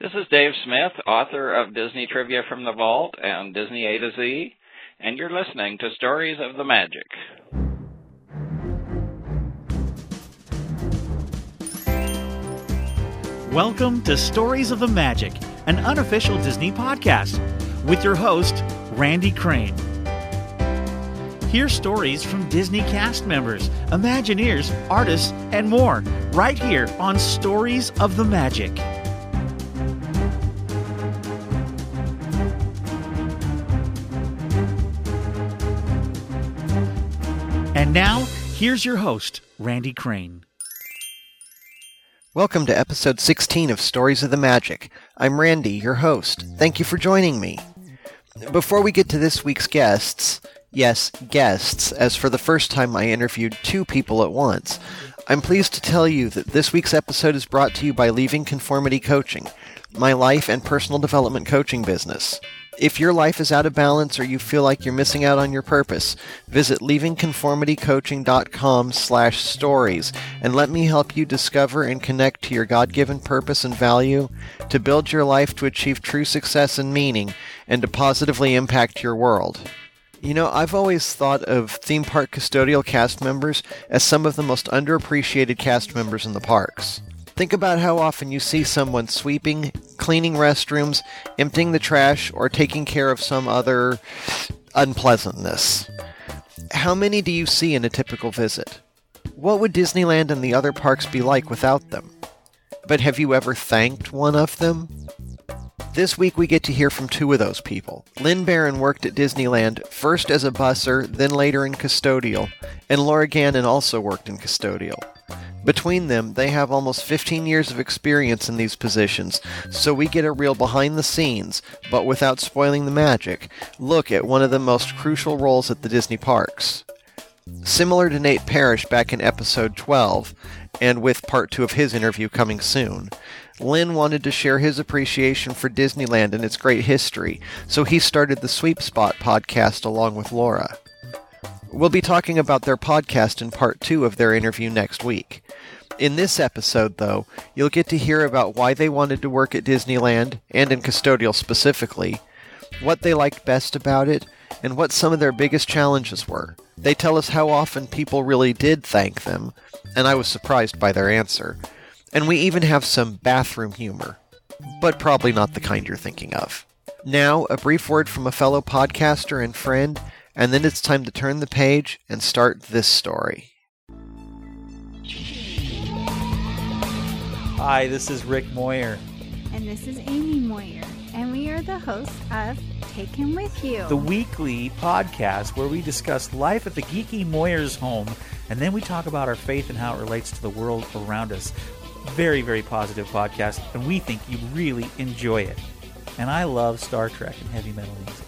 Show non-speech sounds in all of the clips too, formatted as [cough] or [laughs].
This is Dave Smith, author of Disney Trivia from the Vault and Disney A to Z, and you're listening to Stories of the Magic. Welcome to Stories of the Magic, an unofficial Disney podcast, with your host, Randy Crane. Hear stories from Disney cast members, Imagineers, artists, and more right here on Stories of the Magic. Now, here's your host, Randy Crane. Welcome to episode 16 of Stories of the Magic. I'm Randy, your host. Thank you for joining me. Before we get to this week's guests, yes, guests, as for the first time I interviewed two people at once, I'm pleased to tell you that this week's episode is brought to you by Leaving Conformity Coaching, my life and personal development coaching business. If your life is out of balance or you feel like you're missing out on your purpose, visit leavingconformitycoaching.com slash stories and let me help you discover and connect to your God-given purpose and value to build your life to achieve true success and meaning and to positively impact your world. You know, I've always thought of theme park custodial cast members as some of the most underappreciated cast members in the parks. Think about how often you see someone sweeping, cleaning restrooms, emptying the trash, or taking care of some other unpleasantness. How many do you see in a typical visit? What would Disneyland and the other parks be like without them? But have you ever thanked one of them? This week we get to hear from two of those people. Lynn Barron worked at Disneyland first as a busser, then later in custodial, and Laura Gannon also worked in custodial. Between them, they have almost 15 years of experience in these positions, so we get a real behind the scenes, but without spoiling the magic, look at one of the most crucial roles at the Disney parks. Similar to Nate Parrish back in episode 12, and with part 2 of his interview coming soon, Lynn wanted to share his appreciation for Disneyland and its great history, so he started the Sweep Spot podcast along with Laura. We'll be talking about their podcast in part two of their interview next week. In this episode, though, you'll get to hear about why they wanted to work at Disneyland, and in custodial specifically, what they liked best about it, and what some of their biggest challenges were. They tell us how often people really did thank them, and I was surprised by their answer. And we even have some bathroom humor, but probably not the kind you're thinking of. Now, a brief word from a fellow podcaster and friend and then it's time to turn the page and start this story. Hi, this is Rick Moyer. And this is Amy Moyer. And we are the hosts of Take Him With You. The weekly podcast where we discuss life at the geeky Moyer's home and then we talk about our faith and how it relates to the world around us. Very, very positive podcast, and we think you really enjoy it. And I love Star Trek and heavy metal music.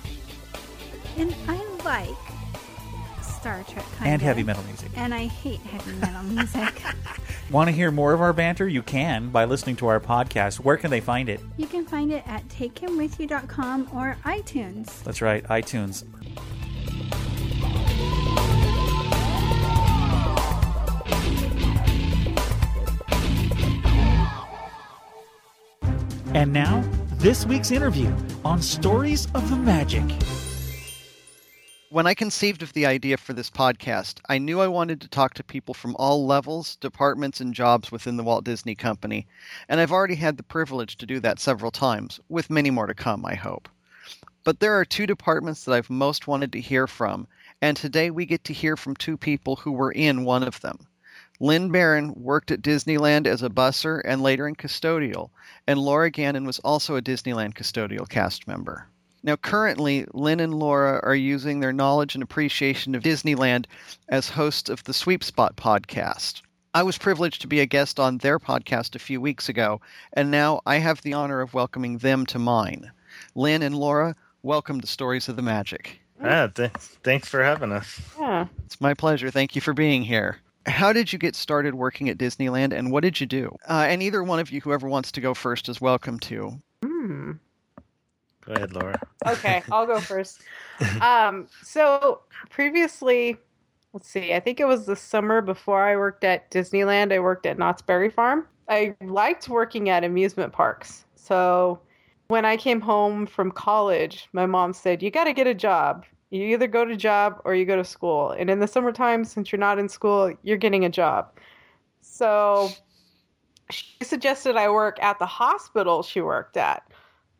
And I like Star Trek kind and heavy metal music. And I hate heavy metal [laughs] music. [laughs] Want to hear more of our banter? You can by listening to our podcast. Where can they find it? you can find it at takehimwithyou.com or iTunes. That's right, iTunes. And now, this week's interview on Stories of the Magic. When I conceived of the idea for this podcast, I knew I wanted to talk to people from all levels, departments, and jobs within the Walt Disney Company, and I've already had the privilege to do that several times, with many more to come, I hope. But there are two departments that I've most wanted to hear from, and today we get to hear from two people who were in one of them. Lynn Barron worked at Disneyland as a busser and later in custodial, and Laura Gannon was also a Disneyland custodial cast member. Now, currently, Lynn and Laura are using their knowledge and appreciation of Disneyland as hosts of the Sweep Spot podcast. I was privileged to be a guest on their podcast a few weeks ago, and now I have the honor of welcoming them to mine. Lynn and Laura, welcome to Stories of the Magic. Ah, th- thanks for having us. Yeah. It's my pleasure. Thank you for being here. How did you get started working at Disneyland, and what did you do? Uh, and either one of you, whoever wants to go first, is welcome to. Hmm. Go ahead, Laura. Okay, [laughs] I'll go first. Um, so previously, let's see, I think it was the summer before I worked at Disneyland. I worked at Knott's Berry Farm. I liked working at amusement parks. So when I came home from college, my mom said, You got to get a job. You either go to job or you go to school. And in the summertime, since you're not in school, you're getting a job. So she suggested I work at the hospital she worked at.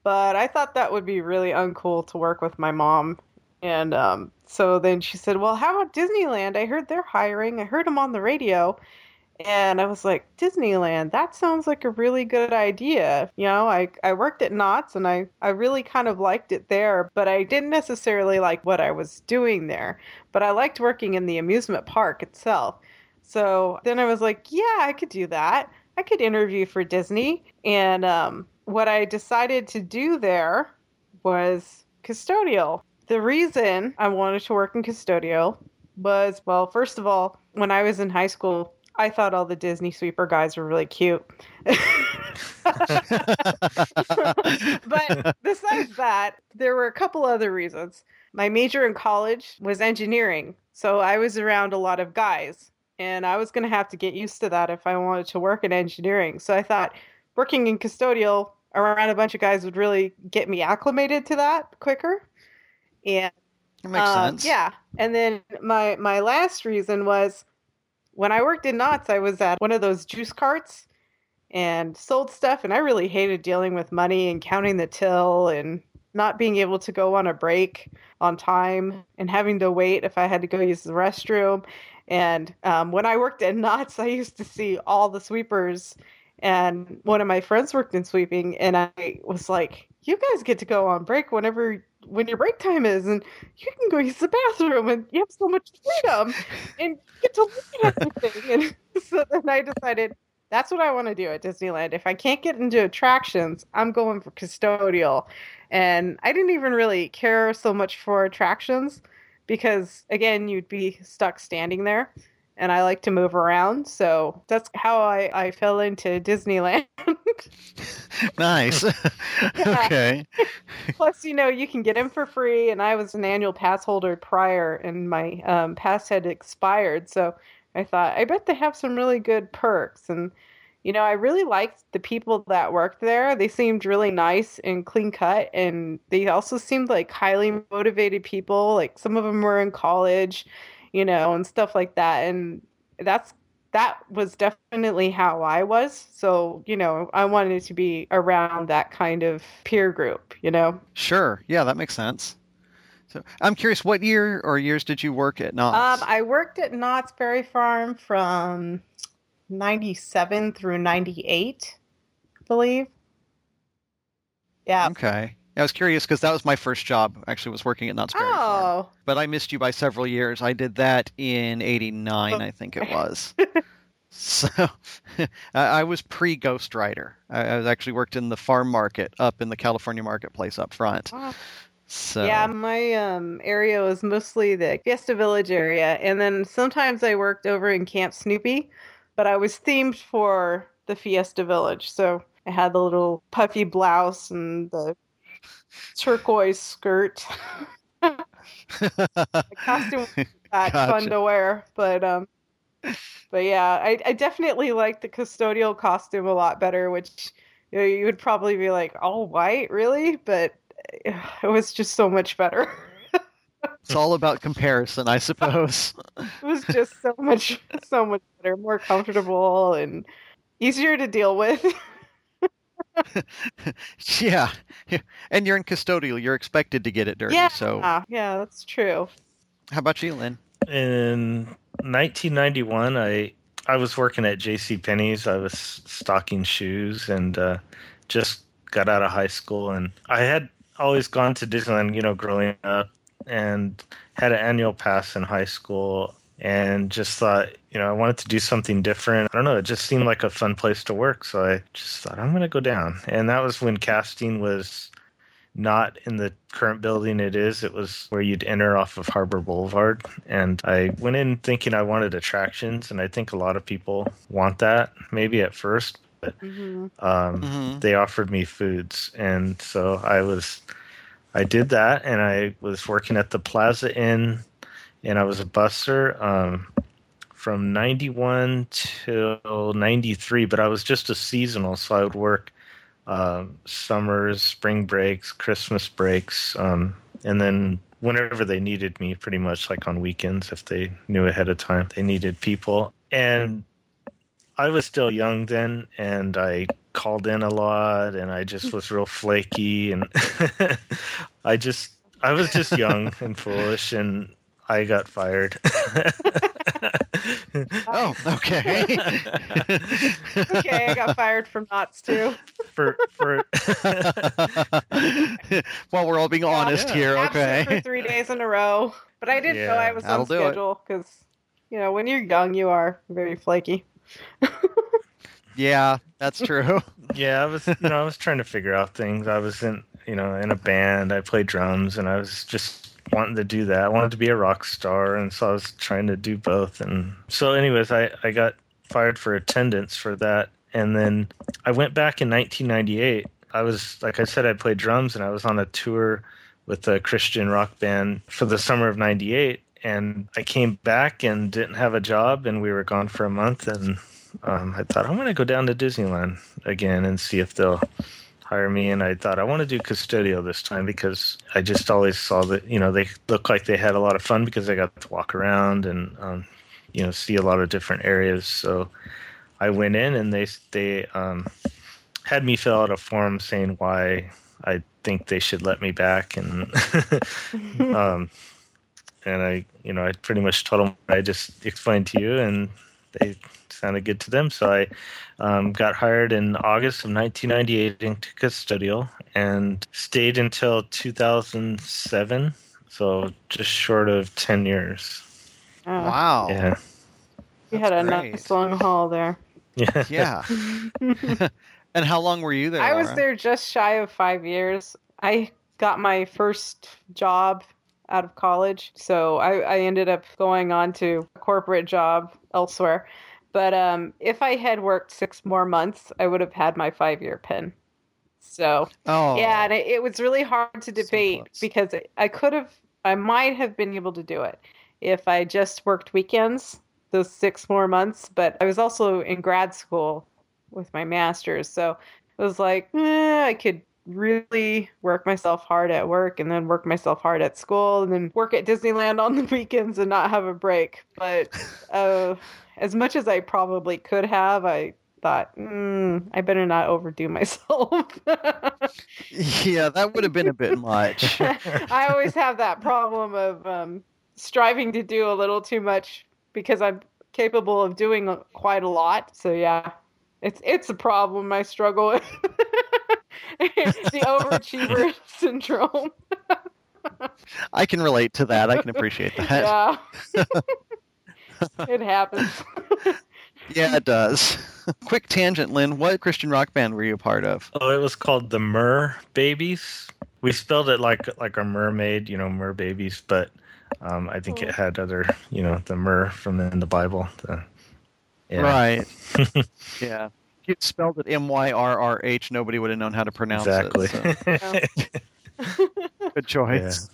But I thought that would be really uncool to work with my mom. And um, so then she said, Well, how about Disneyland? I heard they're hiring. I heard them on the radio. And I was like, Disneyland, that sounds like a really good idea. You know, I, I worked at Knott's and I, I really kind of liked it there, but I didn't necessarily like what I was doing there. But I liked working in the amusement park itself. So then I was like, yeah, I could do that. I could interview for Disney. And um, what I decided to do there was custodial. The reason I wanted to work in custodial was, well, first of all, when I was in high school, I thought all the Disney sweeper guys were really cute. [laughs] but besides that, there were a couple other reasons. My major in college was engineering, so I was around a lot of guys, and I was going to have to get used to that if I wanted to work in engineering. So I thought working in custodial around a bunch of guys would really get me acclimated to that quicker. And That makes um, sense. Yeah. And then my my last reason was when I worked in Knott's, I was at one of those juice carts and sold stuff, and I really hated dealing with money and counting the till and not being able to go on a break on time and having to wait if I had to go use the restroom. And um, when I worked at Knott's, I used to see all the sweepers, and one of my friends worked in sweeping, and I was like, "You guys get to go on break whenever." When your break time is, and you can go use the bathroom, and you have so much freedom, [laughs] and you get to look at everything. And [laughs] so then I decided that's what I want to do at Disneyland. If I can't get into attractions, I'm going for custodial. And I didn't even really care so much for attractions because, again, you'd be stuck standing there. And I like to move around. So that's how I, I fell into Disneyland. [laughs] nice. [laughs] [laughs] okay. Plus, you know, you can get in for free. And I was an annual pass holder prior, and my um, pass had expired. So I thought, I bet they have some really good perks. And, you know, I really liked the people that worked there. They seemed really nice and clean cut. And they also seemed like highly motivated people. Like some of them were in college, you know, and stuff like that. And that's that was definitely how I was. So, you know, I wanted to be around that kind of peer group, you know. Sure. Yeah, that makes sense. So I'm curious, what year or years did you work at Knott's? Um, I worked at Knott's Berry Farm from 97 through 98, I believe. Yeah. okay. I was curious because that was my first job. Actually, was working at Knott's Berry Farm. Oh, But I missed you by several years. I did that in '89, I think it was. [laughs] so [laughs] I I was pre Ghost Rider. I, I actually worked in the farm market up in the California marketplace up front. wow. So Yeah, my um, area was mostly the Fiesta Village area, and then sometimes I worked over in Camp Snoopy, but I was themed for the Fiesta Village, so I had the little puffy blouse and the turquoise skirt. [laughs] the costume was [laughs] that fun to wear, but um, but yeah, I, I definitely like the custodial costume a lot better, which you, know, you would probably be like, all white, really? But [sighs] it was just so much better. [laughs] it's all about comparison, I suppose. it was just so much, so much better, more comfortable, and easier to deal with. [laughs] [laughs] yeah. [laughs] And you're in custodial. You're expected to get it dirty. yeah, So yeah, that's true. how about you, Lynn? In 1991, I I was working at J.C. Penney's. I was stocking shoes and uh, just got out of high school, and I had always gone to Disneyland, you know, growing up, and had an annual pass in high school, and just thought, you know, I wanted to do something different. I don't know, it just seemed like a fun place to work, so I just thought I'm going to go down, and that was when casting was not in the current building it is. It was where you'd enter off of Harbor Boulevard. And I went in thinking I wanted attractions, and I think a lot of people want that, maybe at first, but hmm um, Mhm. they offered me foods. And so I was, I did that, and I was working at the Plaza Inn, and I was a busser um, from 91 till 93, but I was just a seasonal, so I would work uh, summers, spring breaks, Christmas breaks, um, and then whenever they needed me, pretty much like on weekends, if they knew ahead of time they needed people. And I was still young then, and I called in a lot, and I just was real flaky, and [laughs] I just I was just young and foolish, and I got fired. oh, okay. okay, I got fired from Knott's too. For for [laughs] well, we're all being honest Yeah. here. Absent Okay. for three days in a row, but I didn't know I was that'll on schedule because, you know, when you're young, you are very flaky. [laughs] Yeah, that's true. [laughs] yeah, I was you know I was trying to figure out things. I was in you know in a band. I played drums, and I was just wanting to do that. I wanted to be a rock star, and so I was trying to do both. And so, anyways, I I got fired for attendance for that, and then I went back in 1998. I was like I said, I played drums, and I was on a tour with a Christian rock band for the summer of '98. And I came back and didn't have a job, and we were gone for a month. And um, I thought I'm going to go down to Disneyland again and see if they'll hire me. And I thought I want to do custodial this time because I just always saw that you know they looked like they had a lot of fun because I got to walk around and um, you know see a lot of different areas. So I went in and they they um, had me fill out a form saying why I think they should let me back and [laughs] [laughs] um, and I you know I pretty much told them I just explained to you and they sounded good to them. So I um, got hired in August of 1998 into custodial and stayed until 2007. So just short of 10 years. Wow. Yeah. You had a great. nice long haul there. Yeah. Yeah. [laughs] [laughs] and how long were you there? I was Laura? there just shy of five years. I got my first job out of college, so I, I ended up going on to a corporate job elsewhere. But um, if I had worked six more months, I would have had my five year pin. So Oh. yeah, and it, it was really hard to debate close. because I could have, I might have been able to do it if I just worked weekends those six more months. But I was also in grad school with my master's, so it was like eh, I could really work myself hard at work and then work myself hard at school and then work at Disneyland on the [laughs] weekends and not have a break. But uh, as much as I probably could have, I thought, mm, I better not overdo [laughs] myself. Yeah, that would have been a bit much. [laughs] I always have that problem of um, striving to do a little too much because I'm capable of doing quite a lot. So yeah, it's it's a problem I struggle with. [laughs] the overachiever [laughs] syndrome. I can relate to that. I can appreciate [laughs] that. Yeah. it happens. Yeah, it does. Quick tangent, Lynn. What Christian rock band were you a part of? Oh, it was called the Mer Babies. We spelled it like like a mermaid, you know, mer babies, but um, I think it had other, you know, the mer from in the Bible. The, yeah. Right. yeah. If you'd spelled it M Y R R H, nobody would have known how to pronounce Exactly. it. so [laughs] good choice.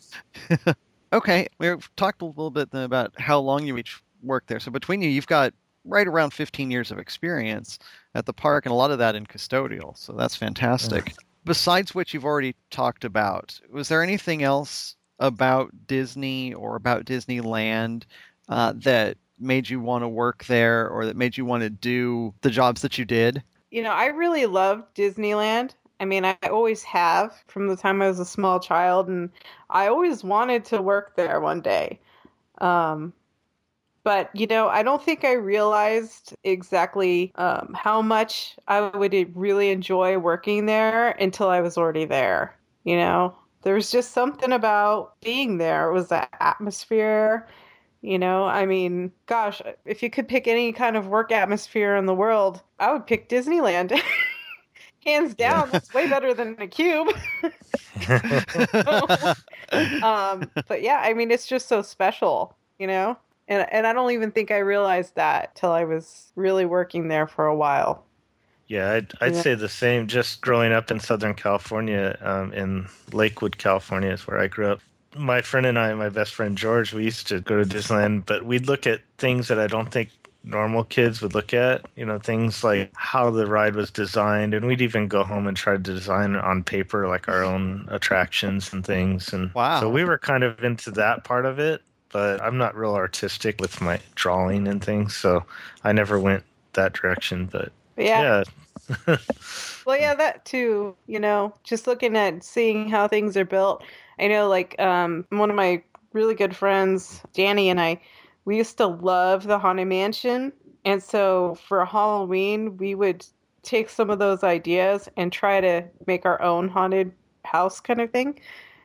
[laughs] okay, we've talked a little bit then about how long you each worked there. So between you, you've got right around 15 years of experience at the park, and a lot of that in custodial. So that's fantastic. Besides what you've already talked about, was there anything else about Disney or about Disneyland uh, that made you want to work there, or that made you want to do the jobs that you did? You know, I really loved Disneyland. I mean, I always have from the time I was a small child, and I always wanted to work there one day. Um, but, you know, I don't think I realized exactly um, how much I would really enjoy working there until I was already there. You know, there was just something about being there. It was the atmosphere. You know, I mean, gosh, if you could pick any kind of work atmosphere in the world, I would pick Disneyland. [laughs] Hands down, it's way better than a cube. [laughs] [laughs] um, but yeah, I mean, it's just so special, you know? And, and I don't even think I realized that till I was really working there for a while. Yeah, I'd, I'd Yeah. say the same. Just growing up in Southern California, um, in Lakewood, California, is where I grew up. My friend and I, my best friend George, we used to go to Disneyland, but we'd look at things that I don't think normal kids would look at. You know, things like how the ride was designed, and we'd even go home and try to design on paper like our own attractions and things. And Wow. so we were kind of into that part of it. But I'm not real artistic with my drawing and things, so I never went that direction. But yeah, yeah, Well, yeah, [laughs] that too. You know, just looking at seeing how things are built. I know, like, um, one of my really good friends, Danny, and I, we used to love the Haunted Mansion. And so for Halloween, we would take some of those ideas and try to make our own haunted house kind of thing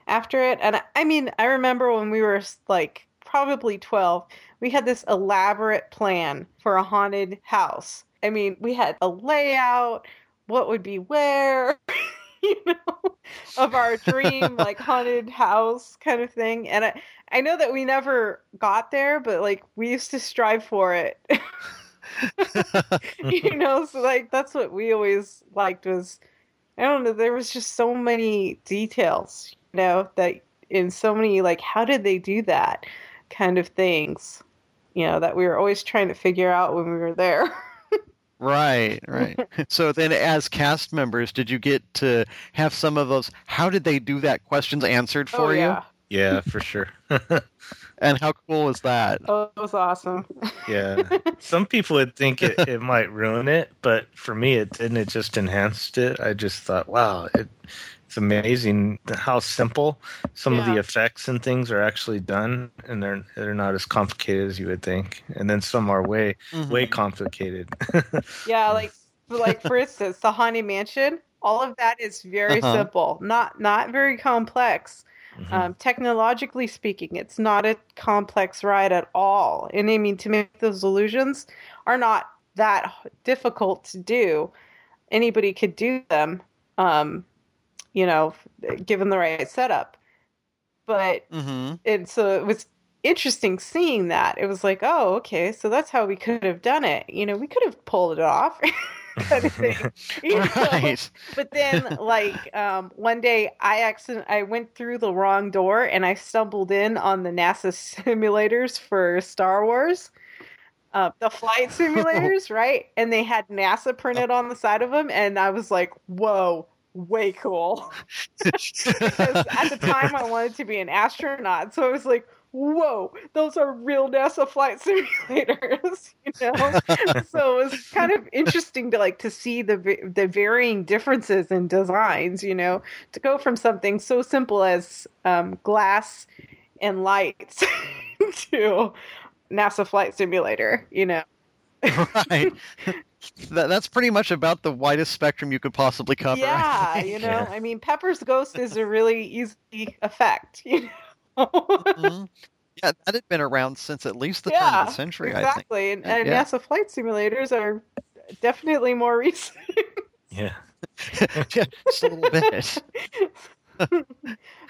after it. And I, I mean, I remember when we were like probably 12, we had this elaborate plan for a haunted house. I mean, we had a layout, what would be where, [laughs] [laughs] you know, of our dream [laughs] like haunted house kind of thing. And I, I know that we never got there, but like we used to strive for it. [laughs] you know, so like that's what we always liked was I don't know, there was just so many details, you know, that in so many like how did they do that kind of things, you know, that we were always trying to figure out when we were there. Right, right. [laughs] so then, as cast members, did you get to have some of those "How did they do that?" questions answered oh, for oh, you? yeah. yeah, for sure. [laughs] [laughs] And how cool was that? Oh, it was awesome. Yeah. Some people would think it, it might ruin it, but for me, it didn't. It just enhanced it. I just thought, wow, it, it's amazing how simple some of the effects and things are actually done, and they're they're not as complicated as you would think. And then some are way Mhm. way complicated. [laughs] Yeah, like like for instance, the Haunted Mansion, all of that is very Uh-huh. simple, not not very complex. Mhm. Um, technologically speaking, it's not a complex ride at all. And I mean, to make those illusions are not that difficult to do. Anybody could do them, um, you know, given the right setup. But Mm-hmm. and so it was interesting seeing that. It was like, oh, okay, so that's how we could have done it. You know, we could have pulled it off. [laughs] kind of thing. [laughs] Right. But then, like um, one day, I accident I went through the wrong door and I stumbled in on the NASA simulators for Star Wars, uh, the flight [laughs] simulators, right? And they had NASA printed on the side of them, and I was like, "Whoa, way cool!" because [laughs] at the time I wanted to be an astronaut, so I was like, "Whoa, those are real NASA flight [laughs] simulators," [laughs] you know. so it was kind of interesting to like to see the the varying differences in designs, you know, to go from something so simple as um, glass and lights to NASA flight simulator, you know. right. That, that's pretty much about the widest spectrum you could possibly cover. Yeah, [laughs] you know, Yeah. I mean, Pepper's Ghost is a really easy effect, [laughs] you know. Mhm. Yeah, that had been around since at least the turn yeah, of the century, I think. exactly. And, and yeah. NASA flight simulators are definitely more [laughs] recent. yeah. yeah, just a little bit.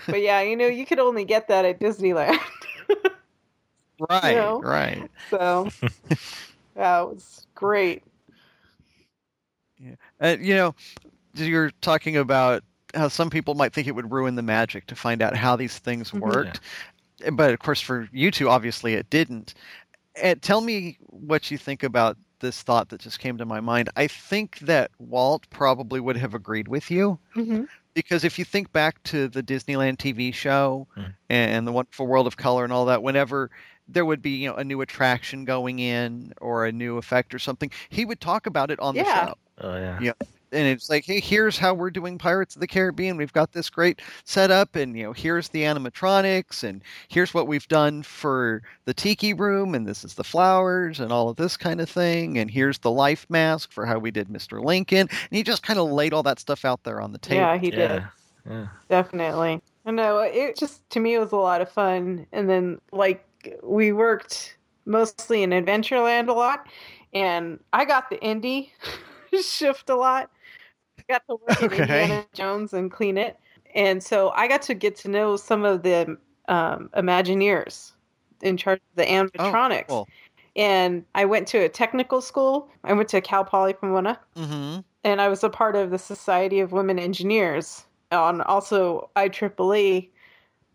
but yeah, you know, you could only get that at Disneyland. Right, know? right. so that was great. Uh, you know, you're talking about how some people might think it would ruin the magic to find out how these things Mhm. worked. But of course, for you two, obviously it didn't. And tell me what you think about this thought that just came to my mind. I think that Walt probably would have agreed with you Mm-hmm. because if you think back to the Disneyland TV show Mhm. and the Wonderful World of Color and all that, whenever there would be you know a new attraction going in or a new effect or something, he would talk about it on Yeah. the show Oh yeah. Yeah. and it's like, hey, here's how we're doing Pirates of the Caribbean. We've got this great setup, and you know, here's the animatronics, and here's what we've done for the tiki room, and this is the flowers, and all of this kind of thing, and here's the life mask for how we did Mr. Lincoln, and he just kind of laid all that stuff out there on the table. Yeah, he did. Yeah. Yeah. Definitely. I know it just to me it was a lot of fun. And then like we worked mostly in Adventureland a lot, and I got the Indy [laughs] [laughs] shift a lot. I got to work Okay. Indiana Jones and clean it, and so I got to get to know some of the um, Imagineers in charge of the animatronics. cool. And I went to a technical school. I went to Cal Poly Pomona Mm-hmm. and I was a part of the Society of Women Engineers, and also IEEE,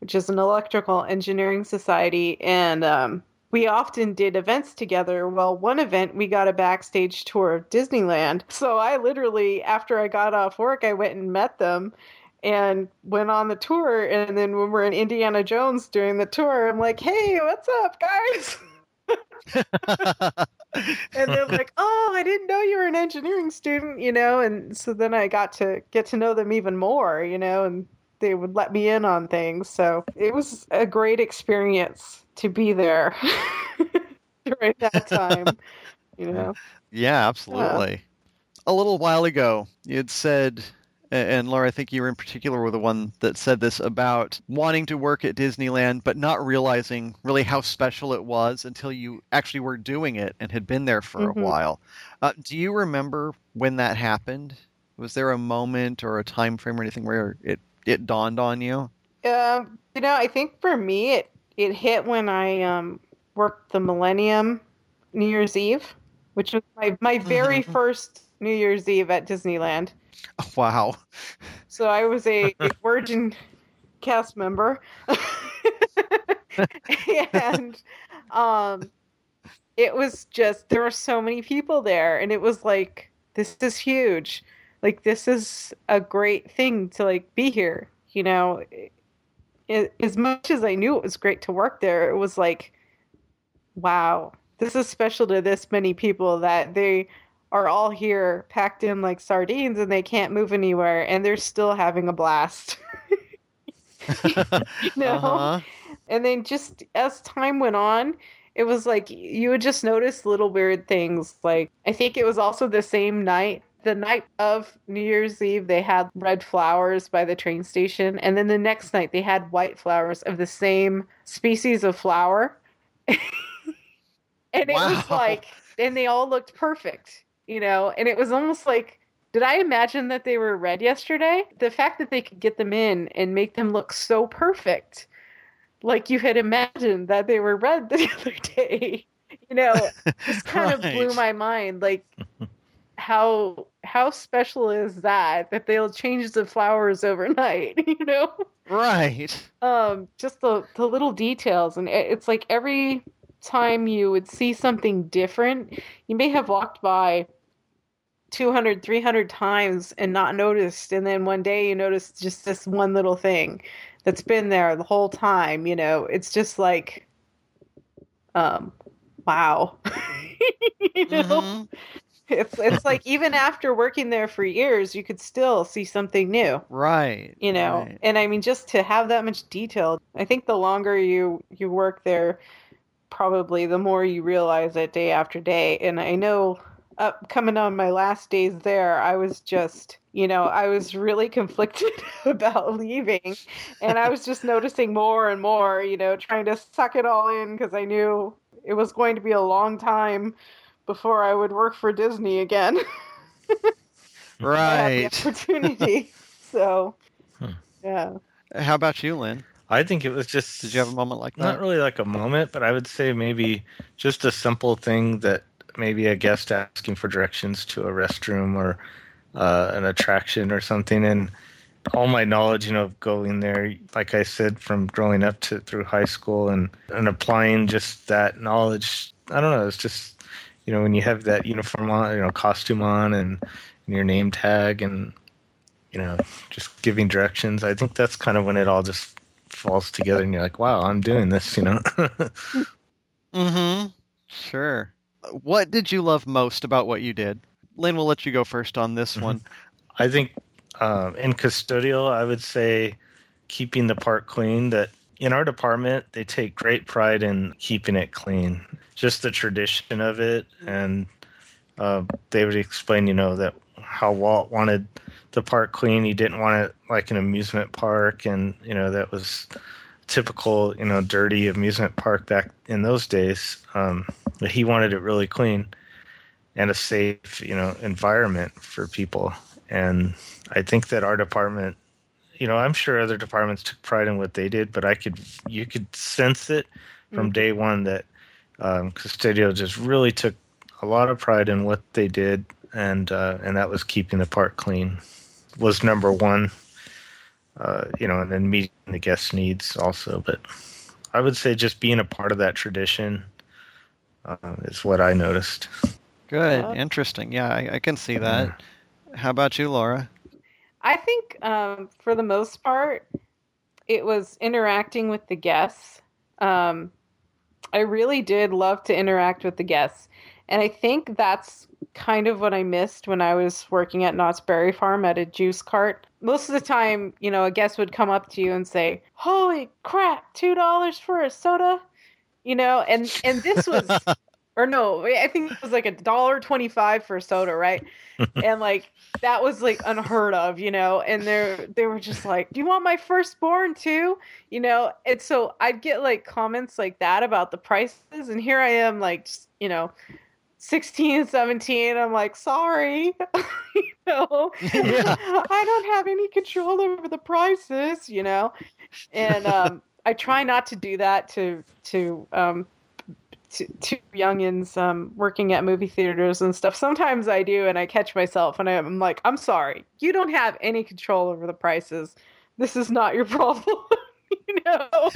which is an electrical engineering society. And um, we often did events together. Well, one event we got a backstage tour of Disneyland. So I literally, after I got off work, I went and met them and went on the tour. And then when we're in Indiana Jones doing the tour, I'm like, hey, what's up, guys? [laughs] and they're like, "Oh, I didn't know you were an engineering student," you know. And so then I got to get to know them even more, you know, and they would let me in on things. So it was a great experience to be there [laughs] during that [laughs] time, you know. Yeah, absolutely. A little while ago, you had said and Laura, I think you were in particular were the one that said this about wanting to work at Disneyland, but not realizing really how special it was until you actually were doing it and had been there for mm-hmm. a while. Uh, do you remember when that happened? Was there a moment or a time frame or anything where it it dawned on you? Uh, you know, I think for me, it it hit when I um, worked the Millennium New Year's Eve, which was my my very first New Year's Eve at Disneyland. [laughs] Wow. So I was a, a [laughs] Virgin cast member. [laughs] and um it was just there were so many people there and it was like this is huge. Like this is a great thing to like be here, you know. It, as much as I knew it was great to work there, it was like wow, this is special to this many people that they are all here packed in like sardines and they can't move anywhere and they're still having a blast. [laughs] you know? Uh-huh. And then just as time went on, it was like you would just notice little weird things. Like I think it was also the same night the night of New Year's Eve, they had red flowers by the train station. And then the next night, they had white flowers of the same species of flower. [laughs] and it wow. was like, and they all looked perfect you know, and it was almost like did I imagine that they were red yesterday? The fact that they could get them in and make them look so perfect, like you had imagined that they were red [laughs] the other day, you know, just kind right. of blew [laughs] my mind. Like, how how special is that that they'll change the flowers overnight? [laughs] You know, right? Um, just the the little details, and it's like every time you would see something different, you may have walked by 200, 300 times and not noticed. And then one day you notice just this one little thing that's been there the whole time. You know, it's just like, um, wow. [laughs] you know? Mm-hmm. It's it's like even after working there for years, you could still see something new. Right. You know. Right. And I mean just to have that much detail, I think the longer you you work there, probably the more you realize it day after day. And I know up coming on my last days there, I was just, you know, I was really [laughs] conflicted [laughs] about leaving. And I was just noticing more and more, you know, trying to suck it all in because I knew it was going to be a long time before I would work for Disney again. [laughs] right. opportunity. [laughs] so, hmm. yeah. How about you, Lynn? I think it was just. Did you have a moment like that? Not really like a moment, but I would say maybe just a simple thing that maybe a guest asking for directions to a restroom or uh, an attraction or something. And all my knowledge, you know, of going there, like I said, from growing up to through high school and, and applying just that knowledge. I don't know. It's just, you know, when you have that uniform on, you know, costume on and, and your name tag and, you know, just giving directions. I think that's kind of when it all just falls together and you're like, wow, I'm doing this, you know? [laughs] mm-hmm. Sure. What did you love most about what you did? Lynn, we'll let you go first on this mm-hmm. one. I think um, in custodial, I would say keeping the park clean. That in our department, they take great pride in keeping it clean. Just the tradition of it, and uh, they would explain, you know, that how Walt wanted the park clean. He didn't want it like an amusement park, and you know that was typical, you know, dirty amusement park back in those days. Um, but he wanted it really clean and a safe, you know, environment for people. And I think that our department, you know, I'm sure other departments took pride in what they did, but I could, you could sense it from mm-hmm. day one that um, Custodio just really took a lot of pride in what they did, and uh, and that was keeping the park clean was number one. Uh, you know, and then meeting the guest needs also. But I would say just being a part of that tradition Uh, is what I noticed. Good, Yeah. interesting. Yeah, I, I can see that. How about you, Laura? I think um, for the most part, it was interacting with the guests. Um, I really did love to interact with the guests. And I think that's kind of what I missed when I was working at Knott's Berry Farm at a juice cart. Most of the time, you know, a guest would come up to you and say, Holy crap, $2 for a soda? You know, and, and this was, [laughs] or no, I think it was like a dollar twenty-five for a soda, right? [laughs] and like that was like unheard of, you know. And they they were just like, "Do you want my firstborn too?" You know. And so I'd get like comments like that about the prices, and here I am, like, just, you know, 16, 17. I'm like, sorry, [laughs] you know, Yeah. [laughs] I don't have any control over the prices, you know. And um, I try not to do that to to um, to, to youngins um, working at movie theaters and stuff. Sometimes I do, and I catch myself, and I'm like, I'm sorry, you don't have any control over the prices. This is not your [laughs] problem. [laughs] you know,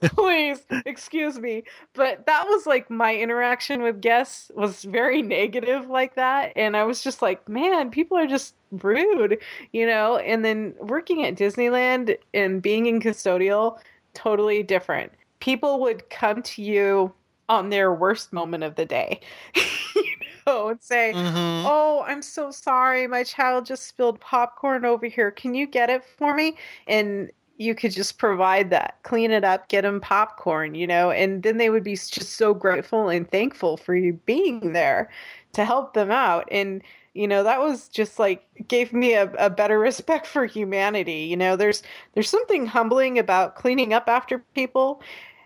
[laughs] please excuse me. But that was like my interaction with guests was very negative like that, and I was just like, man, people are just rude, you know. And then working at Disneyland and being in custodial, totally different. People would come to you on their worst moment of the day, [laughs] you know, and say, Mm-hmm. Oh, I'm so sorry. My child just spilled popcorn over here. Can you get it for me? And you could just provide that, clean it up, get them popcorn, you know, and then they would be just so grateful and thankful for you being there to help them out. And, you know, that was just like gave me a, a better [laughs] respect for humanity. You know, there's there's something humbling about cleaning up after people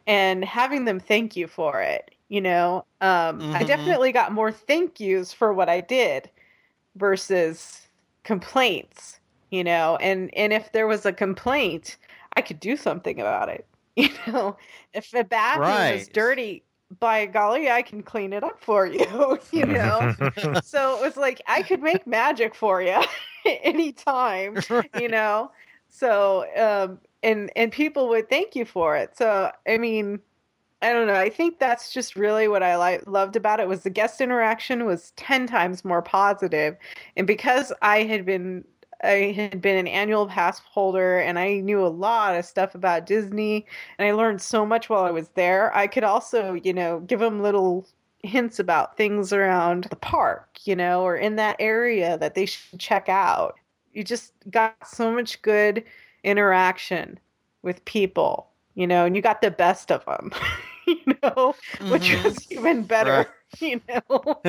and having them thank you for it. You know, um, I Mhm. definitely got more thank yous for what I did versus complaints. You know, and and if there was a complaint, I could do something about it. [laughs] You know, if the bathroom is dirty, by golly, I can clean it up for you. [laughs] You know, [laughs] so it was like I could make magic for you anytime you know so um and and people would thank you for it so i mean i don't know i think that's just really what i li- loved about it was the guest interaction was 10 times more positive and because i had been I had been an annual pass holder and I knew a lot of stuff about Disney and I learned so much while I was there. I could also, you know, give them little hints about things around the park, you know, or in that area that they should check out. You just got so much good interaction with people, you know, and you got the best of them, [laughs] you know, which Mhm. was even better, Right. [laughs] you know.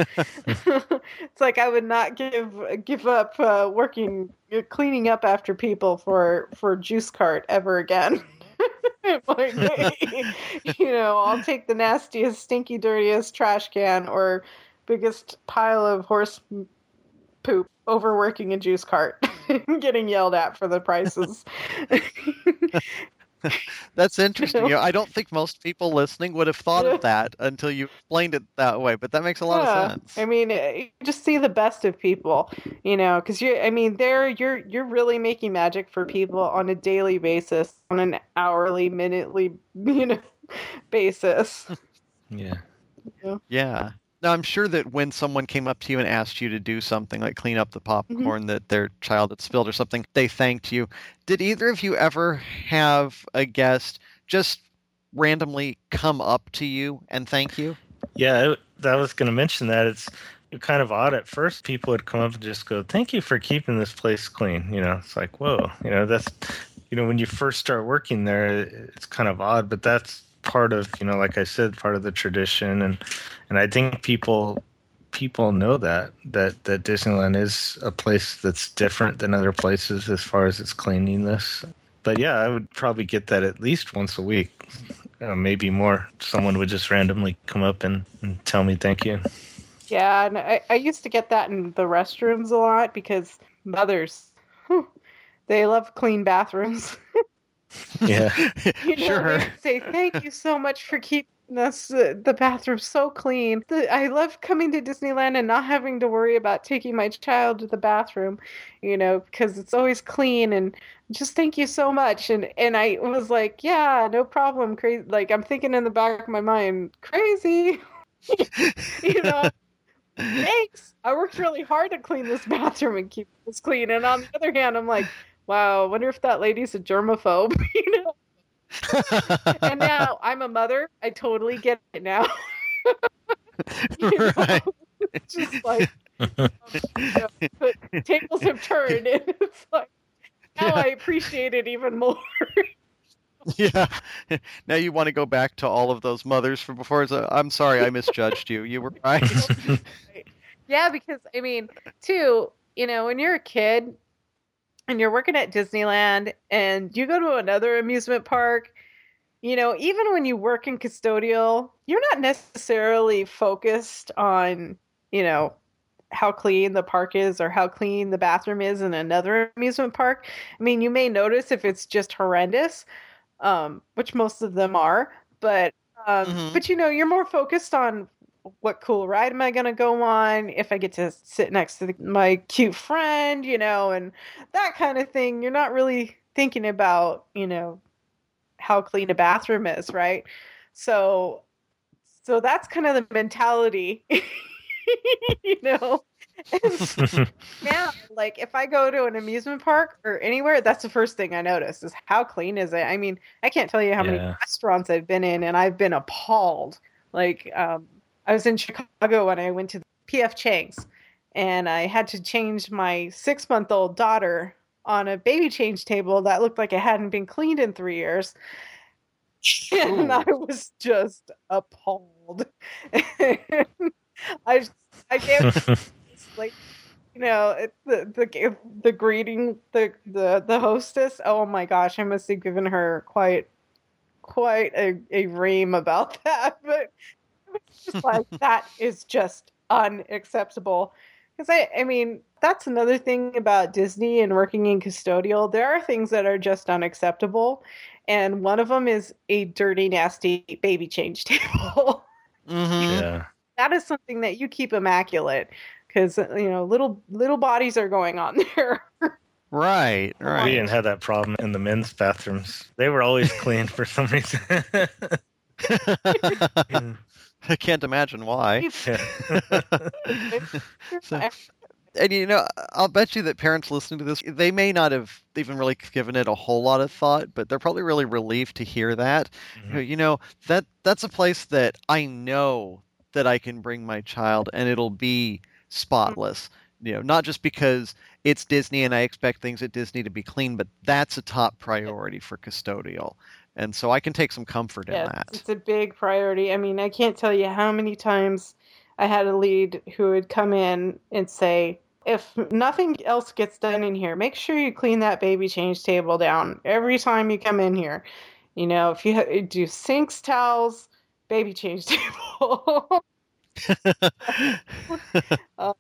[laughs] it's like I would not give give up uh, working cleaning up after people for for juice cart ever again. like, you know, I'll take the nastiest, stinky, dirtiest trash can or biggest pile of horse poop over working a juice cart and [laughs] getting yelled at for the prices. [laughs] That's interesting. You know, I don't think most people listening would have thought of [laughs] that until you explained it that way, but that makes a lot Yeah. of sense. I mean, eh, you just see the best of people, you know, because you. I mean, there you're you're really making magic for people on a daily basis, on an hourly, minutely, you know, basis. yeah. Yeah. Now, I'm sure that when someone came up to you and asked you to do something like clean up the mm-hmm. popcorn that their child had spilled or something, they thanked you. Did either of you ever have a guest just randomly come up to you and thank you? Yeah, it, I was going to mention that it's kind of odd at first. People would come up and just go, "Thank you for keeping this place clean." You know, it's like, whoa, you know, that's you know, when you first start working there, it's kind of odd, but that's part of you know, like I said, part of the tradition, and and I think people people know that that that Disneyland is a place that's different than other places as far as its cleanliness. But yeah, I would probably get that at least once a week, uh, maybe more. Someone would just randomly come up and, and tell me thank you. Yeah, and I, I used to get that in the restrooms a lot because mothers, whew, they love clean bathrooms. [laughs] Yeah, [laughs] You know, sure. say thank you so much for keeping us uh, the bathroom so clean. The, I love coming to Disneyland and not having to worry about taking my child to the bathroom, you know, because it's always clean and just thank you so much. And and I was like, yeah, no problem. Crazy. Like I'm thinking in the back of my mind, crazy. [laughs] you know, [laughs] thanks. I worked really hard to clean this bathroom and keep this clean. And on the other hand, I'm like, wow, I wonder if that lady's a germaphobe, [laughs] you know? and now [laughs] I'm a mother. I totally get it now. [laughs] Right. It's just like um, you know, the tables have turned, and it's like now Yeah. I appreciate it even more. Yeah. Now you want to go back to all of those mothers from before. So I'm sorry, I misjudged you. You were right. yeah, because I mean, too, you know, when you're a kid and you're working at Disneyland and you go to another amusement park, you know, even when you work in custodial, you're not necessarily focused on, you know, how clean the park is or how clean the bathroom is in another amusement park. I mean, you may notice if it's just horrendous, um, which most of them are, but um, Mhm. but you know, you're more focused on what cool ride am I going to go on? If I get to sit next to the, my cute friend, you know, and that kind of thing. You're not really thinking about, you know, how clean a bathroom is, right? So, so that's kind of the mentality, [laughs] you know. [laughs] Now, like if I go to an amusement park or anywhere, that's the first thing I notice is how clean is it? I mean, I can't tell you how many restaurants I've been in, and I've been appalled. Like, um, I was in Chicago when I went to PF Chang's, and I had to change my six-month-old daughter on a baby change table that looked like it hadn't been cleaned in three years. [laughs] And I was just appalled. [laughs] I I gave [laughs] like you know it, the the the greeting the the the hostess oh my gosh i must have given her quite quite a, a ream about that but just like [laughs] that is just unacceptable because i i mean that's another thing about disney and working in custodial there are things that are just unacceptable and one of them is a dirty nasty baby change [laughs] table Mhm. yeah. that is something that you keep immaculate because you know little little bodies are going on [laughs] there Right, right. We didn't have that problem in the men's bathrooms. They were always clean for some reason. I can't imagine why. [laughs] [laughs] So- and you know, I'll bet you that parents listening to this, they may not have even really given it a whole lot of thought, but they're probably really relieved to hear that. Mhm. You know, that that's a place that I know that I can bring my child and it'll be spotless. You know, not just because it's Disney and I expect things at Disney to be clean, but that's a top priority for custodial. And so I can take some comfort in that. it's a big priority. I mean i can't tell you how many times i had a lead who would come in and say if nothing else gets done in here make sure you clean that baby change table down every time you come in here. You know if you eh, do sinks towels baby change [laughs] table. [laughs] [laughs] Uh,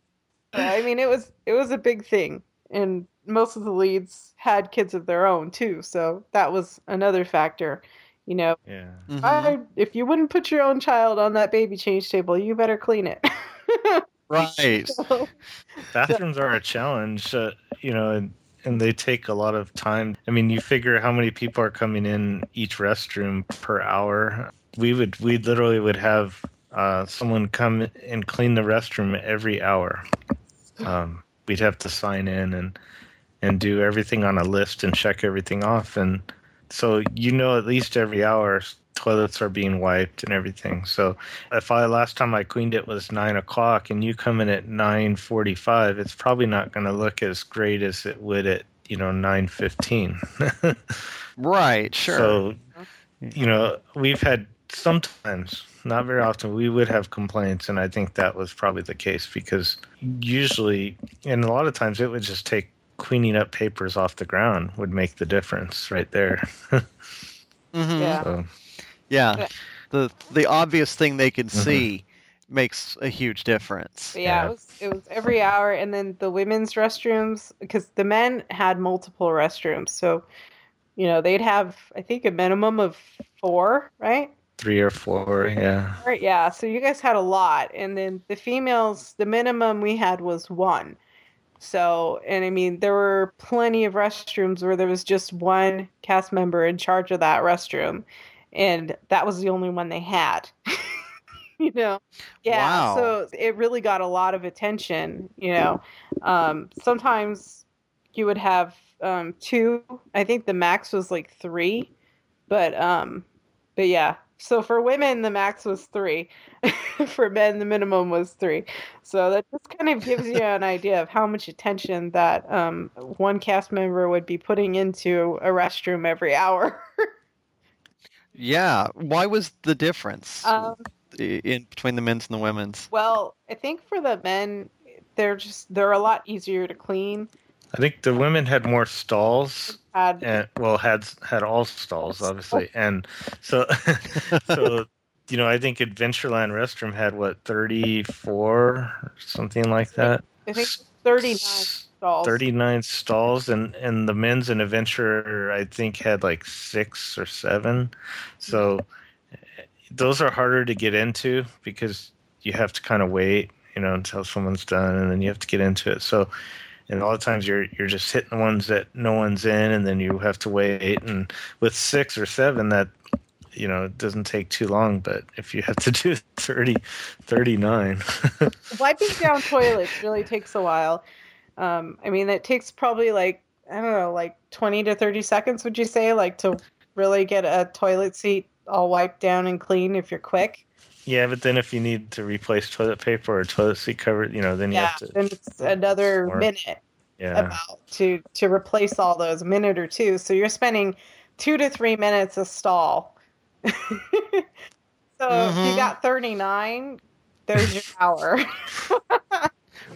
I mean, it was it was a big thing, and most of the leads had kids of their own too, so that was another factor. You know, yeah. Mhm. I, if you wouldn't put your own child on that baby change table, you better clean it. [laughs] Right. So, Bathrooms are a challenge, uh, you know, and, and they take a lot of time. I mean, you figure how many people are coming in each restroom per hour. We would, we literally would have uh, someone come and clean the restroom every hour. [sighs] Um, we'd have to sign in and and do everything on a list and check everything off, and so you know at least every hour toilets are being wiped and everything. So if I last time I cleaned it was nine o'clock and you come in at nine forty five, it's probably not going to look as great as it would at you know nine fifteen. [laughs] Right, sure. So you know we've had sometimes, not very often, we would have complaints, and I think that was probably the case because usually, and a lot of times, it would just take cleaning up papers off the ground would make the difference right there. [laughs] Mhm. Yeah. so Yeah. Yeah. The the obvious thing they can Mhm. see makes a huge difference. Yeah, Yeah. it was it was every hour, and then the women's restrooms because the men had multiple restrooms, so you know they'd have I think a minimum of four, right? three or four, yeah. Right, yeah. So you guys had a lot, and then the females, the minimum we had was one. So, and I mean, there were plenty of restrooms where there was just one cast member in charge of that restroom, and that was the only one they had. [laughs] you know, yeah. Wow. So it really got a lot of attention. You know, um, sometimes you would have um, two. I think the max was like three, but um, but yeah. So for women, the max was three. [laughs] for men, the minimum was three. So that just kind of gives you an idea of how much attention that um, one cast member would be putting into a restroom every hour. Yeah. Why was the difference um, in between the men's and the women's? well, I think for the men, they're just they're a lot easier to clean. I think the women had more stalls Had. and well had had all stalls obviously and so [laughs] so you know i think adventureland restroom had what 34 something like that? I think thirty nine stalls. 39 stalls and and the men's and adventure i think had like six or seven. So those are harder to get into because you have to kind of wait you know until someone's done and then you have to get into it. So and a lot of times you're you're just hitting the ones that no one's in and then you have to wait and with six or seven that you know it doesn't take too long but if you have to [laughs] do 30 39 [laughs] Wiping down toilets really takes a while. Um, I mean, it takes probably like I don't know, like twenty to thirty seconds. Would you say, like to really get a toilet seat all wiped down and clean if you're quick? Yeah but then if you need to replace toilet paper or toilet seat cover you know then you yeah, have to then it's another Or- minute yeah about to to replace all those minute or two. So you're spending two to three minutes a stall. [laughs] so if Mhm. you got thirty nine, there's your hour. [laughs]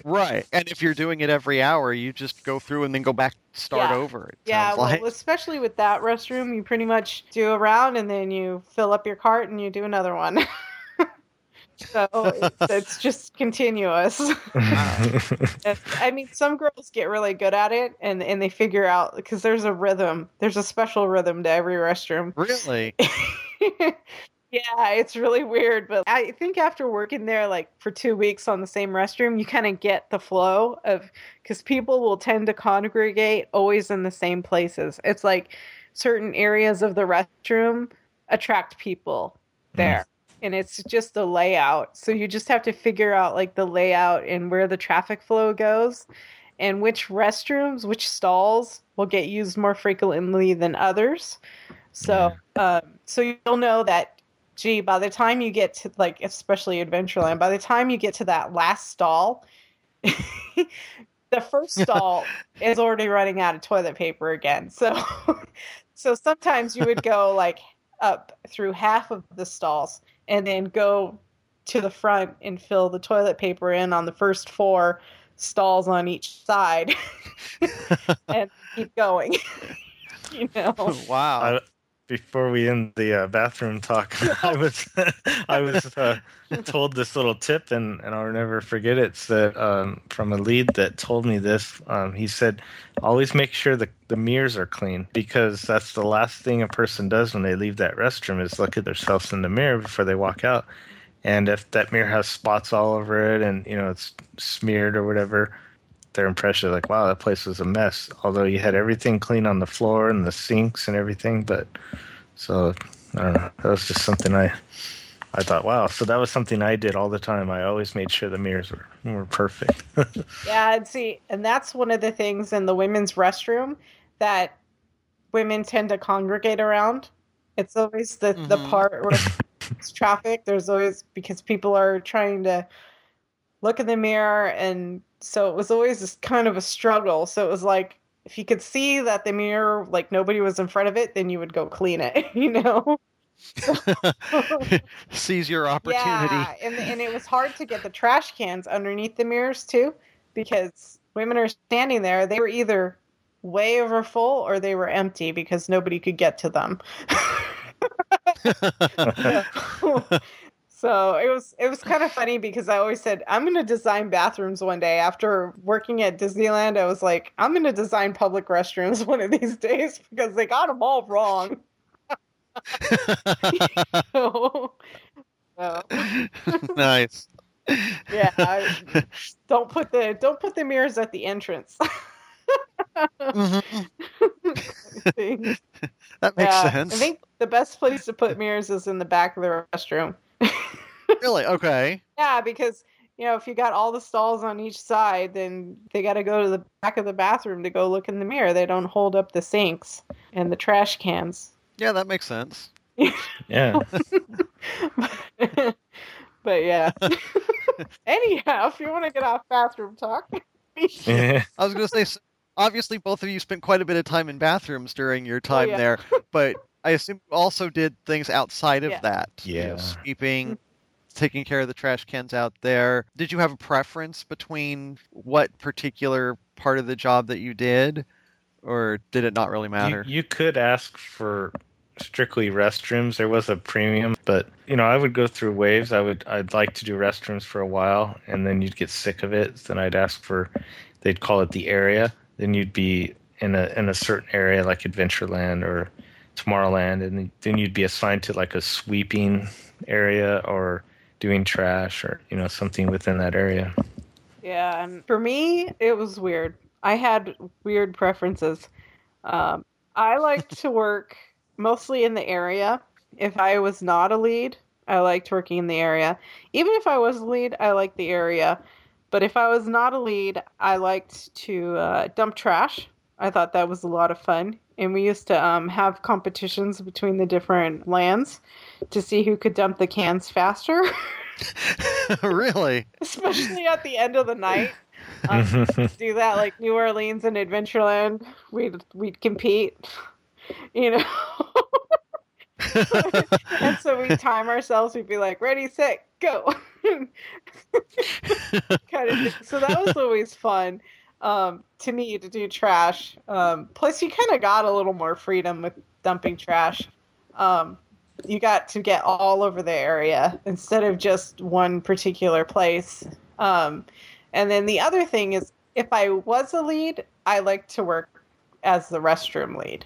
Right. And if you're doing it every hour, you just go through and then go back, start Yeah. over. It yeah, well, like. especially with that restroom, you pretty much do a round and then you fill up your cart and you do another one. [laughs] so it's, it's just continuous. [laughs] I mean, some girls get really good at it and, and they figure out because there's a rhythm. There's a special rhythm to every restroom. Really? [laughs] yeah, it's really weird, but I think after working there like for two weeks on the same restroom, you kind of get the flow of because people will tend to congregate always in the same places. It's like certain areas of the restroom attract people there. Mm-hmm. And it's just the layout. So you just have to figure out like the layout and where the traffic flow goes and which restrooms, which stalls will get used more frequently than others. So, um, so you'll know that, gee, by the time you get to like, especially Adventureland, by the time you get to that last stall, [laughs] the first [laughs] stall is already running out of toilet paper again. So, [laughs] so sometimes you would go like up through half of the stalls and then go to the front and fill the toilet paper in on the first four stalls on each side [laughs] [laughs] and keep going. [laughs] you know. wow. I, before we end the uh, bathroom talk, [laughs] I was I was uh, told this little tip, and, and I'll never forget it. It's that um, from a lead that told me this. Um, he said, "Always make sure the the mirrors are clean because that's the last thing a person does when they leave that restroom is look at themselves in the mirror before they walk out. And if that mirror has spots all over it, and you know it's smeared or whatever." Their impression like, wow, that place was a mess. Although you had everything clean on the floor and the sinks and everything, but so I don't know. That was just something I I thought, wow. So that was something I did all the time. I always made sure the mirrors were were perfect. [laughs] Yeah, and see, and that's one of the things in the women's restroom that women tend to congregate around. It's always the the Mhm. part where [laughs] it's traffic. There's always because people are trying to look in the mirror, and so it was always this kind of a struggle. So it was like if you could see that the mirror, like nobody was in front of it, then you would go clean it. [laughs] You know. [laughs] Seize your opportunity. Yeah, and and it was hard to get the trash cans underneath the mirrors too, because women are standing there. They were either way over full or they were empty because nobody could get to them. [laughs] so it was it was kind of funny because I always said I'm going to design bathrooms one day. After working at Disneyland, I was like, I'm going to design public restrooms [laughs] one of these days because they got them all wrong. [laughs] so, so, [laughs] nice. yeah, I- don't put the don't put the mirrors at the entrance. Mhm. That makes Yeah, sense. I think the best place to put mirrors is in the back of the restroom. [laughs] really? Okay. Yeah, because you know if you got all the stalls on each side, then they got to go to the back of the bathroom to go look in the mirror. They don't hold up the sinks and the trash cans. Yeah, that makes sense. [laughs] Yeah. [laughs] but yeah. Anyhow, if you want to get off bathroom talk. I was going to say, obviously, both of you spent quite a bit of time in bathrooms during your oh, time yeah. there, but I assume you also did things outside of Yeah. that. You know, Yeah. sweeping, mm-hmm. taking care of the trash cans out there. Did you have a preference between what particular part of the job that you did, or did it not really You, matter? you could ask for strictly restrooms. There was a premium, but you know, I would go through waves. I would I'd like to do restrooms for a while and then you'd get sick of it. Then I'd ask for they'd call it the area. Then you'd be in a in a certain area like Adventureland or Tomorrowland and then you'd be assigned to like a sweeping area or doing trash or you know something within that area. Yeah, and for me, it was weird. I had weird preferences. Um, I liked to work mostly in the area. If I was not a lead, I liked working in the area. Even if I was a lead, I liked the area. But if I was not a lead, I liked to uh, dump trash. I thought that was a lot of fun. And we used to um, have competitions between the different lands to see who could dump the cans faster, [laughs] really? [laughs] especially at the end of the night. [laughs] Um, do that like New Orleans and Adventureland. We'd we'd compete, you know. and so we time ourselves. We'd be like, ready, set, go, kind of. Thing. So that was always fun um, to me to do trash. Um, plus, you kind of got a little more freedom with dumping trash. Um, you got to get all over the area instead of just one particular place. Um, and then the other thing is, if I was a lead, I like to work as the restroom lead.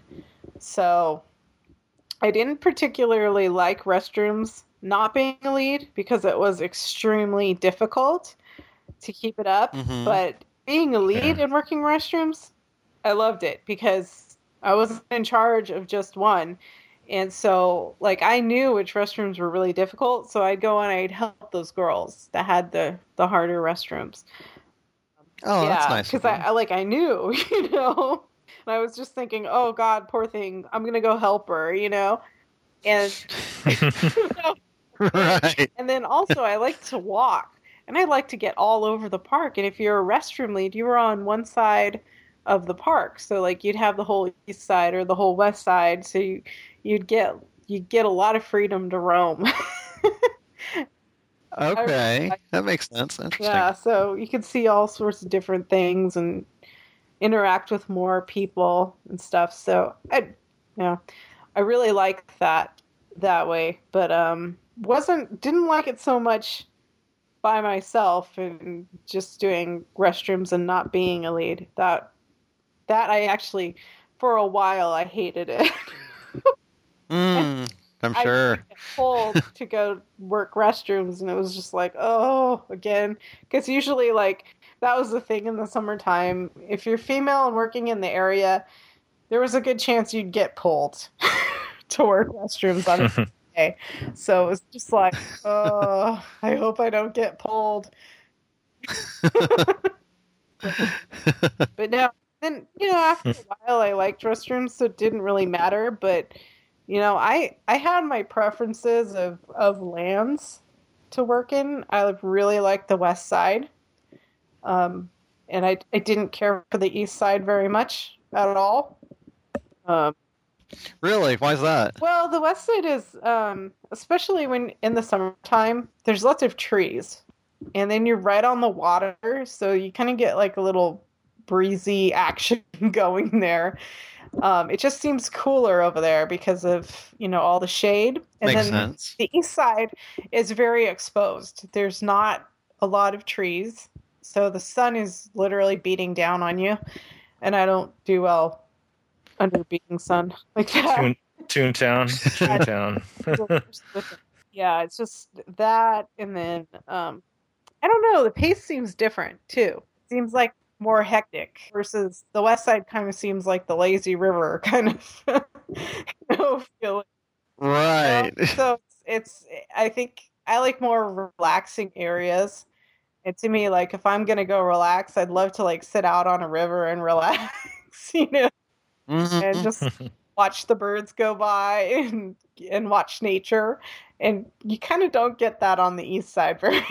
So I didn't particularly like restrooms not being a lead because it was extremely difficult to keep it up. Mhm. But being a lead Yeah. and working restrooms, I loved it because I wasn't in charge of just one. And so, like, I knew which restrooms were really difficult, so I'd go and I'd help those girls that had the the harder restrooms. Oh, yeah, that's nice. Because I. I like I knew, [laughs] you know, and I was just thinking, oh God, poor thing, I'm gonna go help her, you know, and [laughs] [laughs] right. and then also I like to walk, and I like to get all over the park. And if you're a restroom lead, you were on one side of the park, so like you'd have the whole east side or the whole west side, so you, you'd get you'd get a lot of freedom to roam. [laughs] Okay, that makes sense. Interesting. Yeah, so you could see all sorts of different things and interact with more people and stuff. So I, you know, I really like that that way, but um, wasn't didn't like it so much by myself and just doing restrooms and not being a lead. That that I actually for a while I hated it. Mm, I'm [laughs] sure. would pulled to go work restrooms, and it was just like, oh, again. Because usually, like, that was the thing in the summertime. If you're female and working in the area, there was a good chance you'd get pulled [laughs] to work restrooms on a [laughs] day. So it was just like, oh, I hope I don't get pulled. But no, then you know, after a while, I liked restrooms, so it didn't really matter. But you know, I I had my preferences of of lands to work in. I really liked the west side, um, and I I didn't care for the east side very much at all. Um, really? Why is that? well, the west side is, um, especially when in the summertime, there's lots of trees, and then you're right on the water, so you kind of get like a little breezy action [laughs] going there. Um, it just seems cooler over there because of you know all the shade, and Makes then sense. the east side is very exposed. There's not a lot of trees, so the sun is literally beating down on you, and I don't do well under beating sun [laughs] like that. Toon, Toontown, [laughs] Toontown. [laughs] yeah, it's just that, and then um, I don't know. The pace seems different too. Seems like more hectic versus the west side. Kind of seems like the lazy river kind of you know, feeling. Right. So it's, it's I think I like more relaxing areas. And to me, like if I'm gonna go relax, I'd love to like sit out on a river and relax, you know. And mm-hmm. just [laughs] watch the birds go by [laughs] and and watch nature. And you kind of don't get that on the east side [laughs] very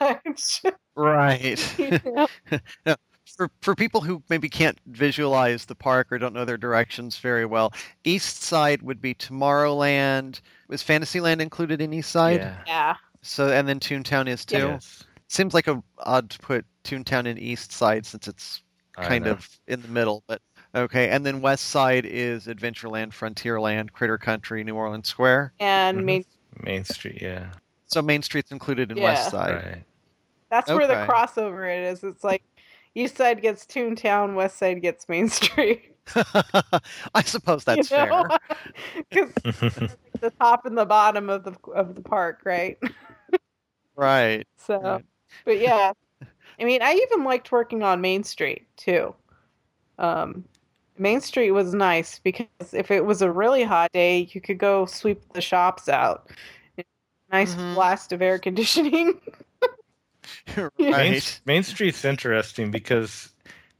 much. right. you know? for for people who maybe can't visualize the park or don't know their directions very well, East Side would be Tomorrowland. Is Fantasyland included in East Side? Yeah. Yeah. So and then Toontown is too. Yes. Seems like a odd to put Toontown in East Side since it's kind of in the middle, but okay. And then West Side is Adventureland, Frontierland, Critter Country, New Orleans Square. And Mhm. Main Main Street. Yeah. So Main Street's included in Yeah. West Side. Right. That's where the crossover is. It's like East Side gets Toontown, West Side gets Main Street. [laughs] [laughs] I suppose that's you know? [laughs] fair. Because the top and the bottom of the of the park, right? Right. So, Right. but yeah, I mean, I even liked working on Main Street too. Um, Main Street was nice because if it was a really hot day, you could go sweep the shops out. Nice Mhm. blast of air conditioning. [laughs] [laughs] Main. Main Street's interesting because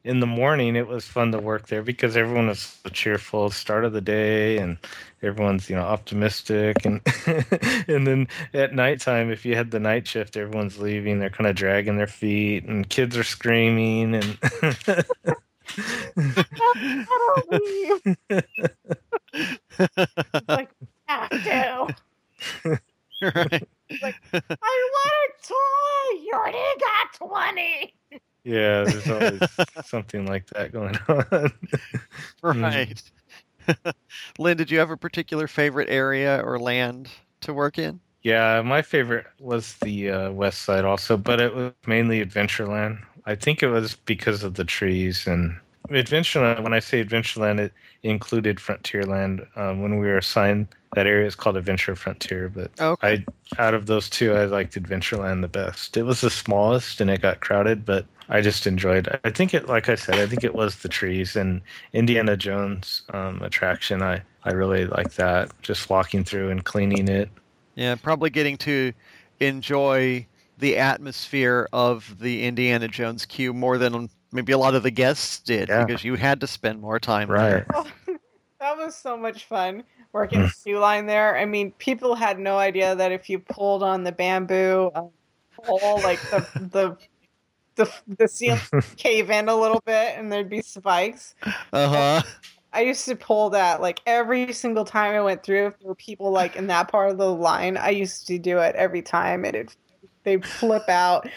in the morning it was fun to work there because everyone was so cheerful start of the day and everyone's you know optimistic and [laughs] and then at nighttime if you had the night shift everyone's leaving they're kind of dragging their feet and kids are screaming and I don't leave. Like, ah, do. right. I want a toy. You already got twenty. yeah there's always [laughs] something like that going on [laughs] Right. [laughs] Lynn, did you have a particular favorite area or land to work in? Yeah, my favorite was the uh, west side also, but it was mainly Adventureland. I think it was because of the trees and Adventureland. When I say Adventureland, it included Frontierland. Um, when we were assigned that area, is called Adventure Frontier. But Okay. I, out of those two, I liked Adventureland the best. It was the smallest and it got crowded, but I just enjoyed. I think it, like I said, I think it was the trees and Indiana Jones um, attraction. I I really like that. Just walking through and cleaning it. Yeah, probably getting to enjoy the atmosphere of the Indiana Jones queue more than maybe a lot of the guests did Yeah. because you had to spend more time Right. there. [laughs] That was so much fun working the queue line there. I mean, people had no idea that if you pulled on the bamboo um, pole, like the the the the seal [laughs] cave in a little bit, and there'd be spikes. Uh-huh. I used to pull that like every single time I went through. If there were people like in that part of the line, I used to do it every time, and it they'd flip out.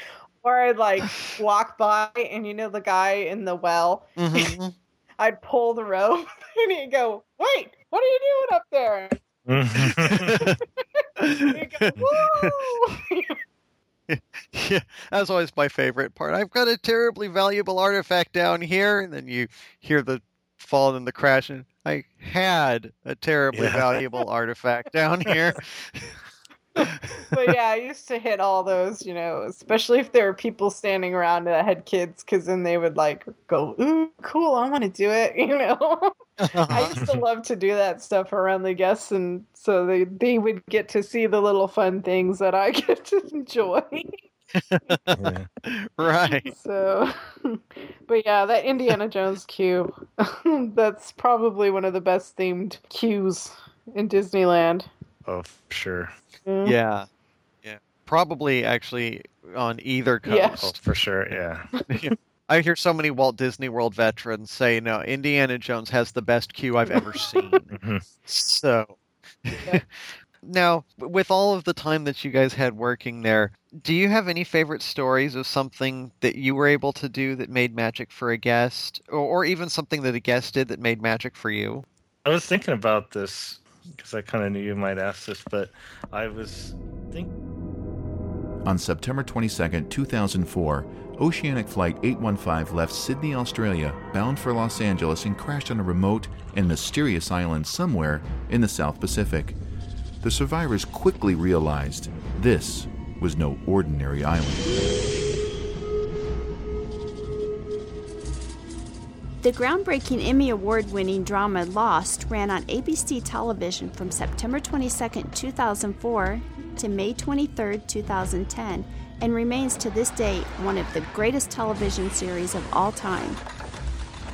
Or I'd like walk by, and you know the guy in the well. Mhm. [laughs] I'd pull the rope, [laughs] and he'd go, "Wait, what are you doing up there?" [laughs] And go, "Woo!" yeah, that was always my favorite part. I've got a terribly valuable artifact down here, and then you hear the fall and the crash, and I had a terribly Yeah. valuable artifact down here. But yeah, I used to hit all those, you know, especially if there were people standing around that had kids, because then they would like go, "Ooh, cool! I want to do it," [laughs] you know. I used to love to do that stuff around the guests, and so they they would get to see the little fun things that I [laughs] get to enjoy. Yeah. [laughs] right. So, but yeah, that Indiana Jones queue, that's probably one of the best themed queues in Disneyland. Oh, sure. Mm. Yeah. Yeah. Probably actually on either Yeah. Oh, coast. for sure. Yeah. [laughs] [laughs] I hear so many Walt Disney World veterans say, no, Indiana Jones has the best queue I've ever [laughs] seen. Mhm. So, Yeah. now, with all of the time that you guys had working there, do you have any favorite stories of something that you were able to do that made magic for a guest, or, or even something that a guest did that made magic for you? I was thinking about this because I kind of knew you might ask this, but I was thinking. On September 22, 2004, Oceanic Flight 815 left Sydney, Australia, bound for Los Angeles and crashed on a remote and mysterious island somewhere in the South Pacific. The survivors quickly realized this was no ordinary island. The groundbreaking Emmy Award winning drama Lost ran on ABC television from September 22, 2004 to May 23, 2010, and remains to this day one of the greatest television series of all time.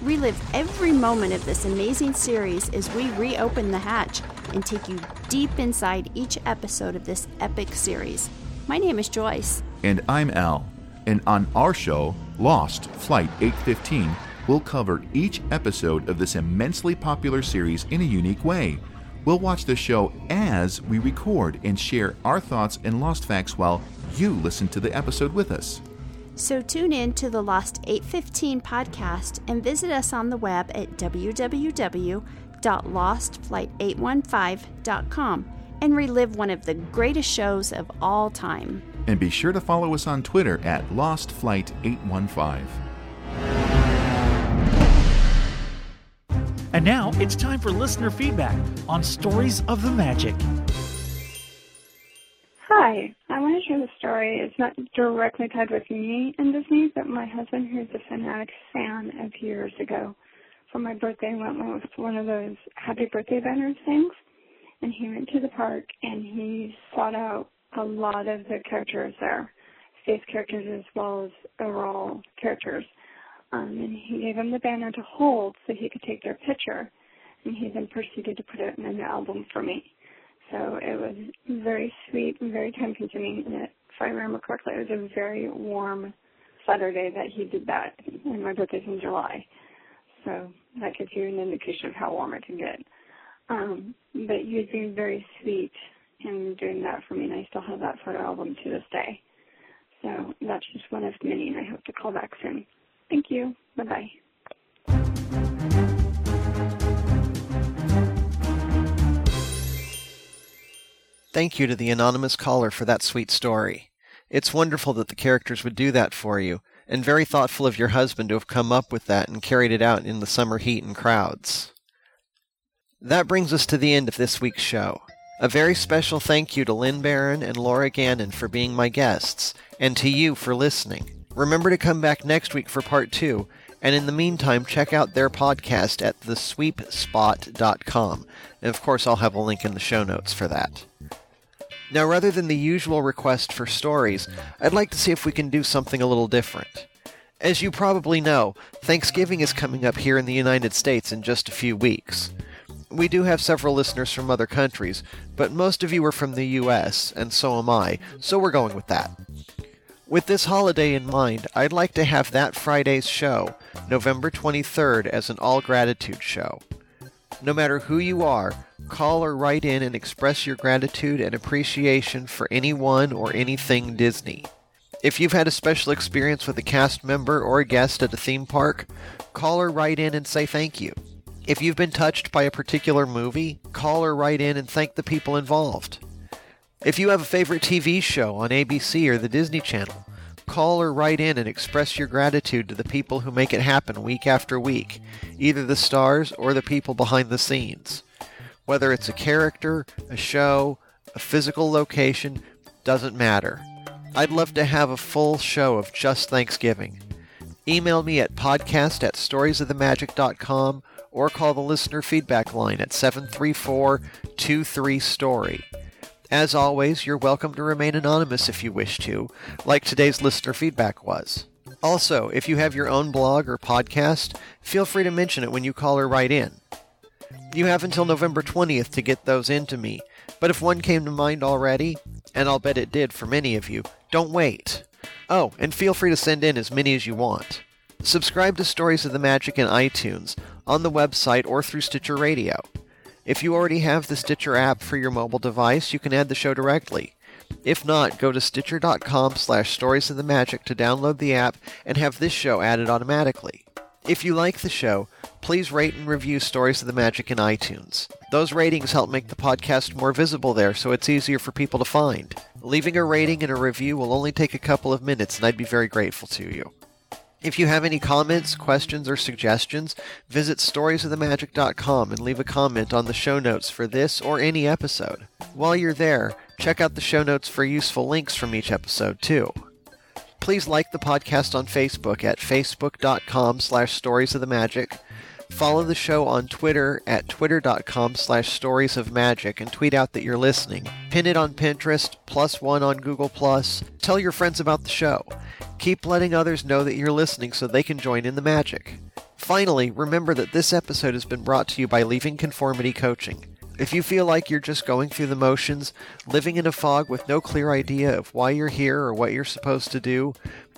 Relive every moment of this amazing series as we reopen the hatch and take you deep inside each episode of this epic series. My name is Joyce. And I'm Al. And on our show, Lost Flight 815, we'll cover each episode of this immensely popular series in a unique way. We'll watch the show as we record and share our thoughts and Lost facts while you listen to the episode with us. So tune in to the Lost 815 podcast and visit us on the web at www.lostflight815.com and relive one of the greatest shows of all time. And be sure to follow us on Twitter at LostFlight815. And now it's time for listener feedback on Stories of the Magic. Hi, I want to share the story. It's not directly tied with me and Disney, but my husband, who's a fanatic fan of years ago, for my birthday, went with one of those happy birthday banners things, and he went to the park and he sought out a lot of the characters there, face characters as well as overall characters. Um, and he gave him the banner to hold so he could take their picture, and he then proceeded to put it in an album for me. So it was very sweet and very time consuming. And it, if I remember correctly, it was a very warm Saturday that he did that. And my birthday's in July. So that gives you an indication of how warm it can get. Um, but he was being very sweet in doing that for me, and I still have that photo album to this day. So that's just one of many, and I hope to call back soon. Thank you. Bye bye. Thank you to the anonymous caller for that sweet story. It's wonderful that the characters would do that for you, and very thoughtful of your husband to have come up with that and carried it out in the summer heat and crowds. That brings us to the end of this week's show. A very special thank you to Lynn Barron and Laura Gannon for being my guests, and to you for listening. Remember to come back next week for part two, and in the meantime, check out their podcast at thesweepspot.com. And of course, I'll have a link in the show notes for that. Now, rather than the usual request for stories, I'd like to see if we can do something a little different. As you probably know, Thanksgiving is coming up here in the United States in just a few weeks. We do have several listeners from other countries, but most of you are from the US, and so am I, so we're going with that. With this holiday in mind, I'd like to have that Friday's show, November 23rd, as an all gratitude show. No matter who you are, call or write in and express your gratitude and appreciation for anyone or anything Disney. If you've had a special experience with a cast member or a guest at a theme park, call or write in and say thank you. If you've been touched by a particular movie, call or write in and thank the people involved. If you have a favorite TV show on ABC or the Disney Channel, call or write in and express your gratitude to the people who make it happen week after week, either the stars or the people behind the scenes. Whether it's a character, a show, a physical location, doesn't matter. I'd love to have a full show of just Thanksgiving. Email me at podcast at storiesofthemagic.com or call the listener feedback line at 734 23story. As always, you're welcome to remain anonymous if you wish to, like today's listener feedback was. Also, if you have your own blog or podcast, feel free to mention it when you call or write in. You have until November 20th to get those into me, but if one came to mind already, and I'll bet it did for many of you, don't wait. Oh, and feel free to send in as many as you want. Subscribe to Stories of the Magic in iTunes, on the website, or through Stitcher Radio. If you already have the Stitcher app for your mobile device, you can add the show directly. If not, go to stitcher.com slash stories of the magic to download the app and have this show added automatically. If you like the show, please rate and review Stories of the Magic in iTunes. Those ratings help make the podcast more visible there so it's easier for people to find. Leaving a rating and a review will only take a couple of minutes and I'd be very grateful to you. If you have any comments, questions, or suggestions, visit storiesofthemagic.com and leave a comment on the show notes for this or any episode. While you're there, check out the show notes for useful links from each episode, too. Please like the podcast on Facebook at facebook.com slash storiesofthemagic. Follow the show on Twitter at twitter.com slash stories of magic and tweet out that you're listening. Pin it on Pinterest, plus one on Google Plus. Tell your friends about the show. Keep letting others know that you're listening so they can join in the magic. Finally, remember that this episode has been brought to you by Leaving Conformity Coaching. If you feel like you're just going through the motions, living in a fog with no clear idea of why you're here or what you're supposed to do,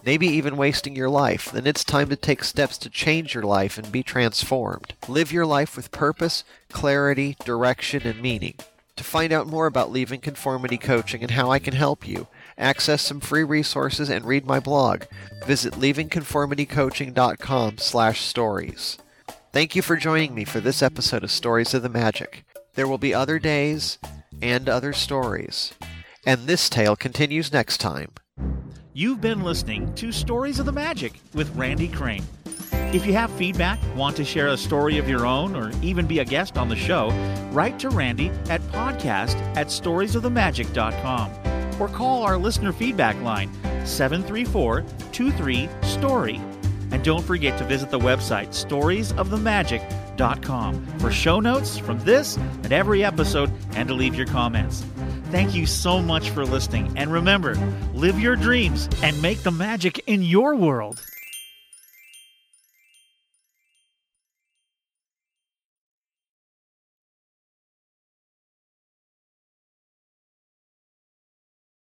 maybe even wasting your life, then it's time to take steps to change your life and be transformed. Live your life with purpose, clarity, direction, and meaning. To find out more about Leaving Conformity Coaching and how I can help you, access some free resources and read my blog, visit leavingconformitycoaching.com slash stories. Thank you for joining me for this episode of Stories of the Magic. There will be other days and other stories. And this tale continues next time. You've been listening to Stories of the Magic with Randy Crane. If you have feedback, want to share a story of your own, or even be a guest on the show, write to Randy at podcast at storiesofthemagic.com or call our listener feedback line 734 23 Story. And don't forget to visit the website storiesofthemagic.com for show notes from this and every episode and to leave your comments. Thank you so much for listening. And remember, live your dreams and make the magic in your world.